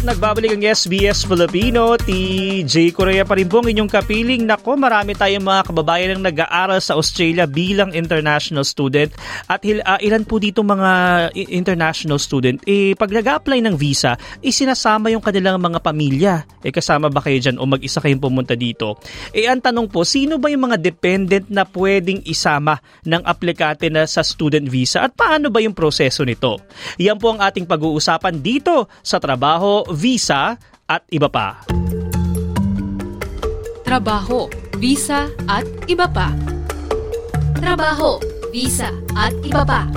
At nagbabalik ang SBS Filipino, TJ Korea pa rin po ang inyong kapiling. Nako, marami tayong mga kababayan ang nag-aaral sa Australia bilang international student. At uh, ilan po dito mga international student, eh, pag nag-apply ng visa, eh, yung kanilang mga pamilya. Eh, kasama ba kayo dyan o mag-isa kayong pumunta dito? Eh, ang tanong po, sino ba yung mga dependent na pwedeng isama ng aplikante na sa student visa? At paano ba yung proseso nito? Yan po ang ating pag-uusapan dito sa trabaho visa at iba pa. Trabaho, visa at iba pa. Trabaho, visa at iba pa.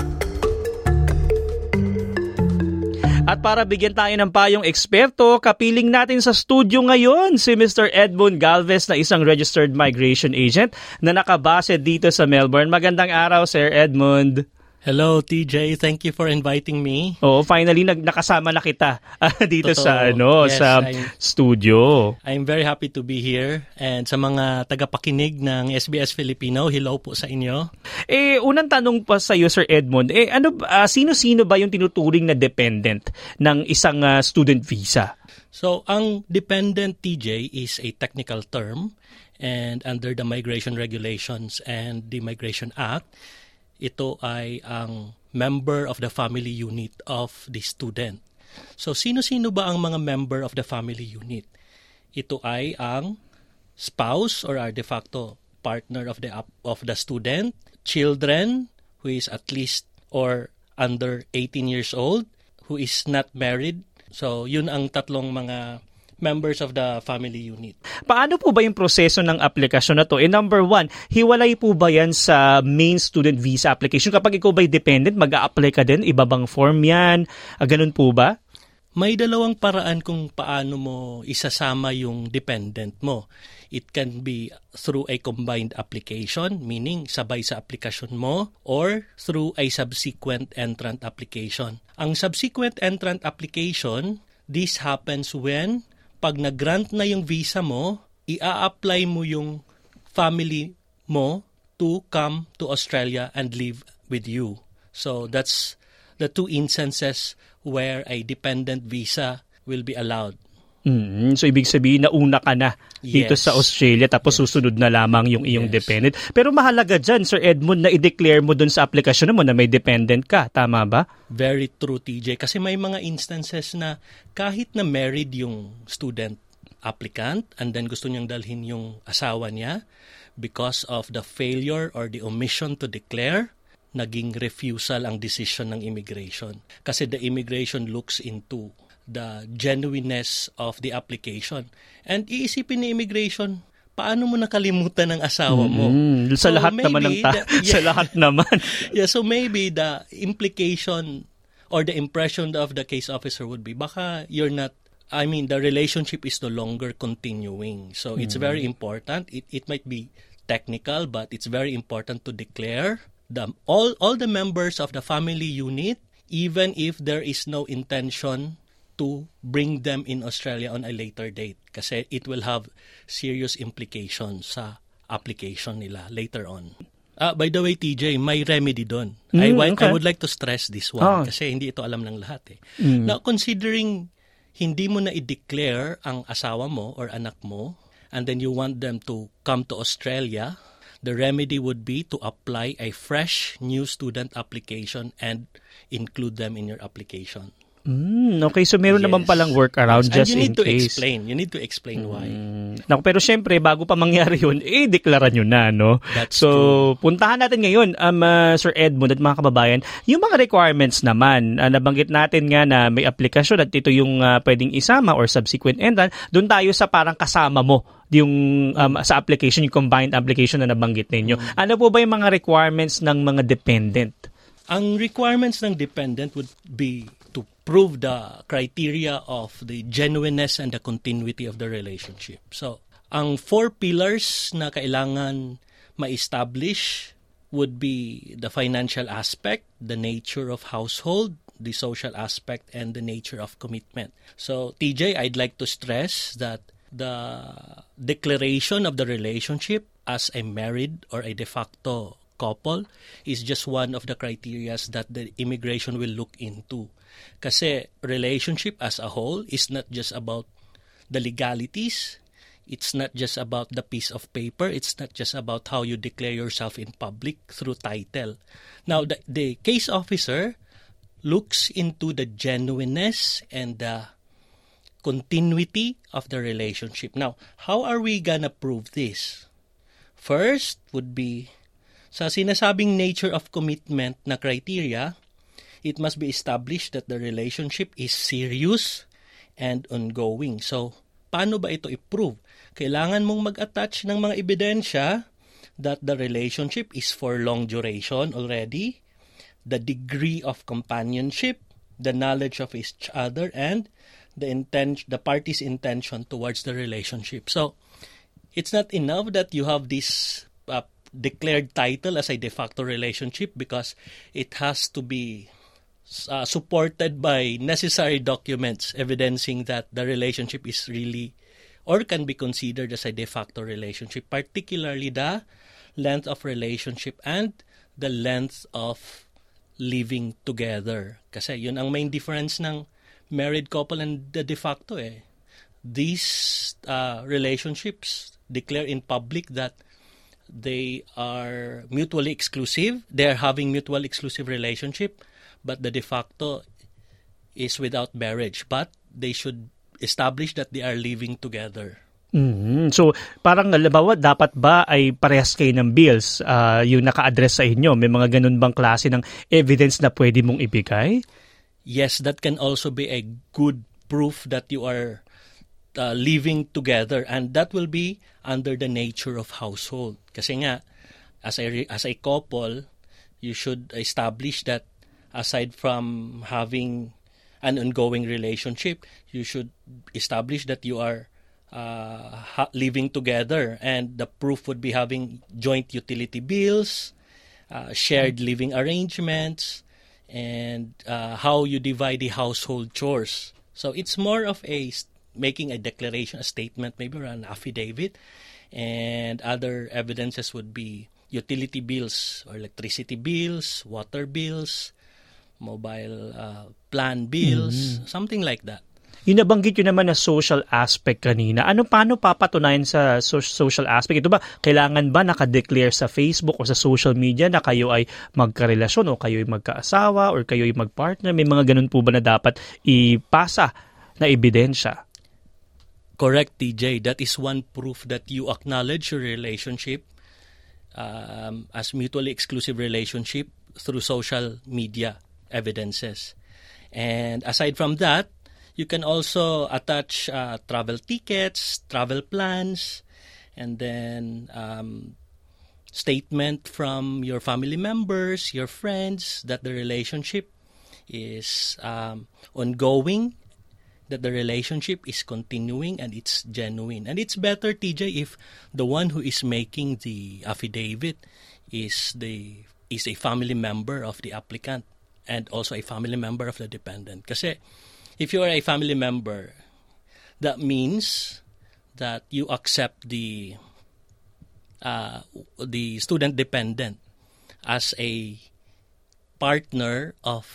At para bigyan tayo ng payong eksperto, kapiling natin sa studio ngayon si Mr. Edmund Galvez na isang registered migration agent na nakabase dito sa Melbourne. Magandang araw, Sir Edmund. Hello TJ, thank you for inviting me. Oh, finally nag nakasama na kita uh, dito Totoo. sa ano yes, sa I'm, studio. I'm very happy to be here and sa mga tagapakinig ng SBS Filipino, hello po sa inyo. Eh unang tanong pa sa iyo Sir Edmond, eh ano uh, sino-sino ba yung tinuturing na dependent ng isang uh, student visa? So, ang dependent TJ is a technical term and under the migration regulations and the Migration Act, ito ay ang member of the family unit of the student. So sino-sino ba ang mga member of the family unit? Ito ay ang spouse or our de facto partner of the of the student, children who is at least or under 18 years old, who is not married. So yun ang tatlong mga members of the family unit. Paano po ba yung proseso ng aplikasyon na to? Eh, number one, hiwalay po ba yan sa main student visa application? Kapag ikaw ba'y dependent, mag apply ka din? Iba bang form yan? Ah, ganun po ba? May dalawang paraan kung paano mo isasama yung dependent mo. It can be through a combined application, meaning sabay sa aplikasyon mo, or through a subsequent entrant application. Ang subsequent entrant application, this happens when pag nag-grant na yung visa mo, i-apply mo yung family mo to come to Australia and live with you. So that's the two instances where a dependent visa will be allowed. Mm, so ibig sabihin na una ka na dito yes. sa Australia tapos yes. susunod na lamang yung iyong yes. dependent. Pero mahalaga dyan, Sir Edmund, na i-declare mo dun sa aplikasyon mo na may dependent ka. Tama ba? Very true, TJ. Kasi may mga instances na kahit na married yung student applicant and then gusto niyang dalhin yung asawa niya because of the failure or the omission to declare, naging refusal ang decision ng immigration. Kasi the immigration looks into the genuineness of the application. And iisipin ni immigration, paano mo nakalimutan ng asawa mo? Mm-hmm. Sa so lahat naman ng ta- the, yeah, sa lahat naman. yeah, so maybe the implication or the impression of the case officer would be baka you're not I mean the relationship is no longer continuing. So mm-hmm. it's very important. It it might be technical but it's very important to declare the all all the members of the family unit even if there is no intention to bring them in Australia on a later date kasi it will have serious implications sa application nila later on. Ah, by the way, TJ, may remedy doon. Mm, I, okay. I would like to stress this one oh. kasi hindi ito alam ng lahat eh. Mm. Now, considering hindi mo na i-declare ang asawa mo or anak mo and then you want them to come to Australia, the remedy would be to apply a fresh new student application and include them in your application. Mm, okay, so meron yes. naman palang workaround yes. just you need to case. explain. You need to explain mm. why. Naku, pero syempre, bago pa mangyari yun, eh, deklara nyo na, no? That's so, true. puntahan natin ngayon, um, uh, Sir Edmund at mga kababayan, yung mga requirements naman, uh, nabanggit natin nga na may aplikasyon at ito yung uh, pwedeng isama or subsequent entrant, doon tayo sa parang kasama mo yung um, sa application, yung combined application na nabanggit ninyo. Mm. Ano po ba yung mga requirements ng mga dependent? Ang requirements ng dependent would be to prove the criteria of the genuineness and the continuity of the relationship. So, ang four pillars na kailangan ma-establish would be the financial aspect, the nature of household, the social aspect and the nature of commitment. So, TJ, I'd like to stress that the declaration of the relationship as a married or a de facto couple is just one of the criterias that the immigration will look into. Kasi relationship as a whole is not just about the legalities, it's not just about the piece of paper, it's not just about how you declare yourself in public through title. Now, the, the case officer looks into the genuineness and the continuity of the relationship. Now, how are we gonna prove this? First would be sa sinasabing nature of commitment na criteria, it must be established that the relationship is serious and ongoing. So, paano ba ito i-prove? Kailangan mong mag-attach ng mga ebidensya that the relationship is for long duration already, the degree of companionship, the knowledge of each other, and the intent, the party's intention towards the relationship. So, it's not enough that you have this uh, declared title as a de facto relationship because it has to be uh, supported by necessary documents evidencing that the relationship is really or can be considered as a de facto relationship, particularly the length of relationship and the length of living together. Kasi yun ang main difference ng married couple and the de facto eh. These uh, relationships declare in public that they are mutually exclusive. They are having mutual exclusive relationship, but the de facto is without marriage. But they should establish that they are living together. Mm-hmm. So, parang halimbawa, dapat ba ay parehas kayo ng bills uh, yung naka-address sa inyo? May mga ganun bang klase ng evidence na pwede mong ibigay? Yes, that can also be a good proof that you are uh, living together and that will be under the nature of household. Kasi nga, as a, as a couple, you should establish that aside from having an ongoing relationship, you should establish that you are uh, ha- living together. And the proof would be having joint utility bills, uh, shared living arrangements, and uh, how you divide the household chores. So it's more of a making a declaration, a statement, maybe or an affidavit, and other evidences would be utility bills or electricity bills, water bills, mobile uh, plan bills, mm-hmm. something like that. Yung nabanggit yun naman na social aspect kanina. Ano paano papatunayan sa social aspect? Ito ba, kailangan ba nakadeclare sa Facebook o sa social media na kayo ay magkarelasyon o kayo ay magkaasawa or kayo ay magpartner? May mga ganun po ba na dapat ipasa na ebidensya? Correct, TJ. That is one proof that you acknowledge your relationship um, as mutually exclusive relationship through social media evidences. And aside from that, you can also attach uh, travel tickets, travel plans, and then um, statement from your family members, your friends that the relationship is um, ongoing, that the relationship is continuing and it's genuine. And it's better, TJ, if the one who is making the affidavit is the is a family member of the applicant and also a family member of the dependent. Kasi if you are a family member, that means that you accept the uh, the student dependent as a partner of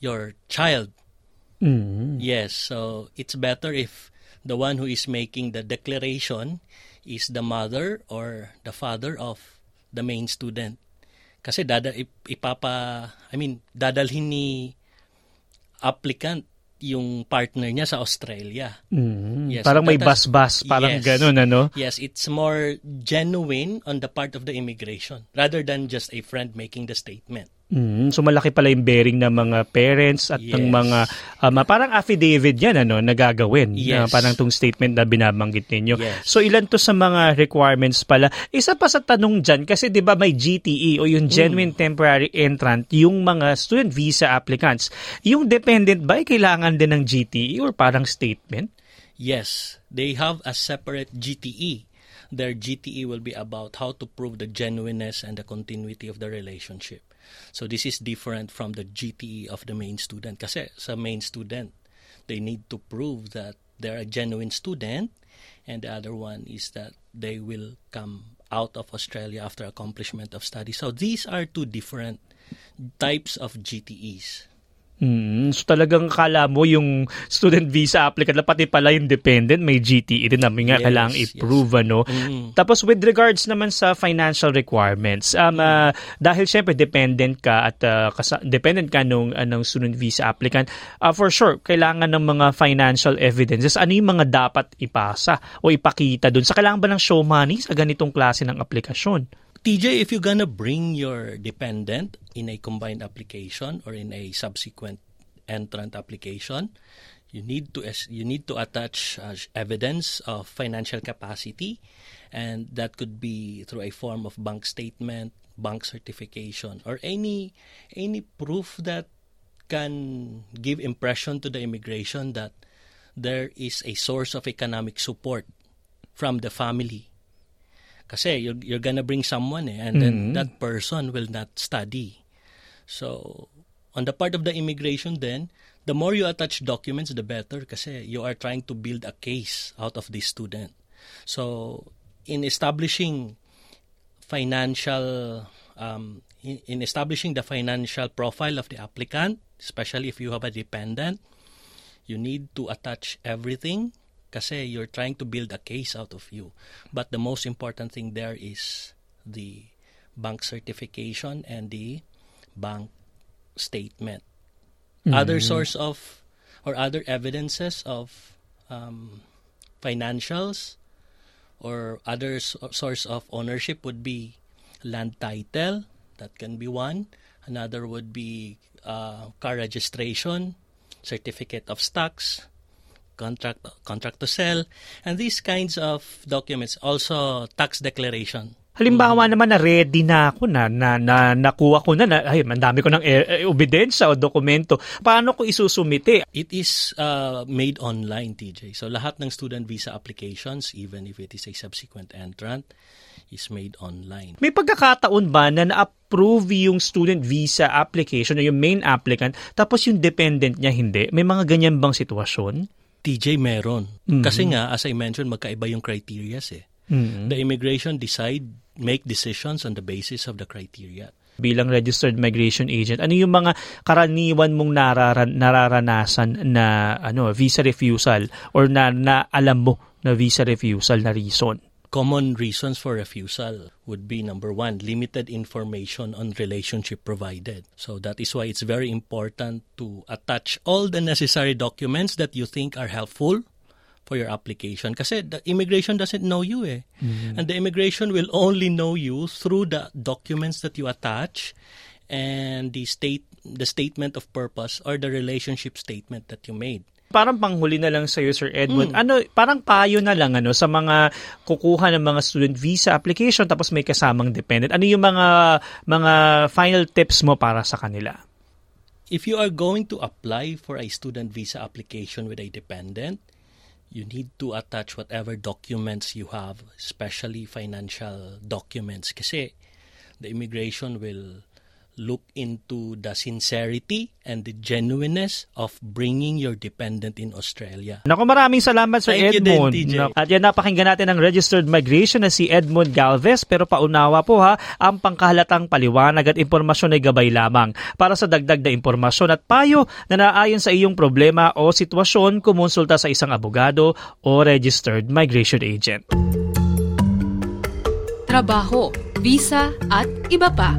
your child. Mm-hmm. Yes, so it's better if the one who is making the declaration is the mother or the father of the main student. Kasi dada ipapa I mean dadalhin ni applicant yung partner niya sa Australia. Mm, yes, parang so may bas-bas, parang yes, ganun, ano? Yes, it's more genuine on the part of the immigration rather than just a friend making the statement. Mm, so malaki pala yung bearing ng mga parents at yes. ng mga um, parang affidavit yan ano nagagawin yes. uh, parang tong statement na binabanggit ninyo. Yes. So ilan to sa mga requirements pala. Isa pa sa tanong diyan kasi 'di ba may GTE o yung genuine mm. temporary entrant yung mga student visa applicants. Yung dependent ba ay kailangan din ng GTE or parang statement? Yes, they have a separate GTE their GTE will be about how to prove the genuineness and the continuity of the relationship. So this is different from the GTE of the main student. Kasi sa main student, they need to prove that they're a genuine student and the other one is that they will come out of Australia after accomplishment of study. So these are two different types of GTEs. Mm, so talagang kala mo yung student visa applicant na pati pala yung dependent may GTE din namin nga Yes, kailangang yes. i-prove ano. Mm. Tapos with regards naman sa financial requirements, um, ah, dahil syempre dependent ka at ah, kasa- dependent ka nung anong student visa applicant, ah, for sure kailangan ng mga financial evidences. Ano yung mga dapat ipasa o ipakita dun? Sa kailangan ba ng show money sa ganitong klase ng aplikasyon? TJ, if you're gonna bring your dependent in a combined application or in a subsequent entrant application, you need to you need to attach uh, evidence of financial capacity, and that could be through a form of bank statement, bank certification, or any any proof that can give impression to the immigration that there is a source of economic support from the family kasi you're, you're gonna bring someone eh, and then that person will not study. So, on the part of the immigration then, the more you attach documents, the better kasi you are trying to build a case out of this student. So, in establishing financial, um, in, in establishing the financial profile of the applicant, especially if you have a dependent, you need to attach everything kasi you're trying to build a case out of you. But the most important thing there is the bank certification and the bank statement. Other source of or other evidences of um, financials or other so- source of ownership would be land title. That can be one. Another would be uh, car registration, certificate of stocks, contract contract to sell, and these kinds of documents. Also, tax declaration. Halimbawa naman na ready na ako na, na, na nakuha ko na, na ay, mandami ko ng e- ebidensya o dokumento. Paano ko isusumite? It is uh, made online, TJ. So lahat ng student visa applications, even if it is a subsequent entrant, is made online. May pagkakataon ba na na-approve yung student visa application o yung main applicant tapos yung dependent niya hindi? May mga ganyan bang sitwasyon? TJ meron. Kasi nga, as I mentioned, magkaiba yung criteria eh. The immigration decide, make decisions on the basis of the criteria. Bilang registered migration agent, ano yung mga karaniwan mong nararan- nararanasan na ano visa refusal or na, na alam mo na visa refusal na reason? Common reasons for refusal would be number one, limited information on relationship provided. So that is why it's very important to attach all the necessary documents that you think are helpful for your application. Kasi the immigration doesn't know you eh. And the immigration will only know you through the documents that you attach and the state the statement of purpose or the relationship statement that you made. Parang panghuli na lang sa Sir Edmund. Ano, parang payo na lang ano sa mga kukuha ng mga student visa application tapos may kasamang dependent. Ano yung mga mga final tips mo para sa kanila? if you are going to apply for a student visa application with a dependent, you need to attach whatever documents you have, especially financial documents. Kasi the immigration will look into the sincerity and the genuineness of bringing your dependent in Australia. Naku, maraming salamat Sir Thank you din, Edmund. TJ. At yan, napakinggan natin ang registered migration na si Edmund Galvez. Pero paunawa po ha, ang pangkahalatang paliwanag at impormasyon ay gabay lamang. Para sa dagdag na impormasyon at payo na naayon sa iyong problema o sitwasyon, kumonsulta sa isang abogado o registered migration agent. trabaho, visa at iba pa.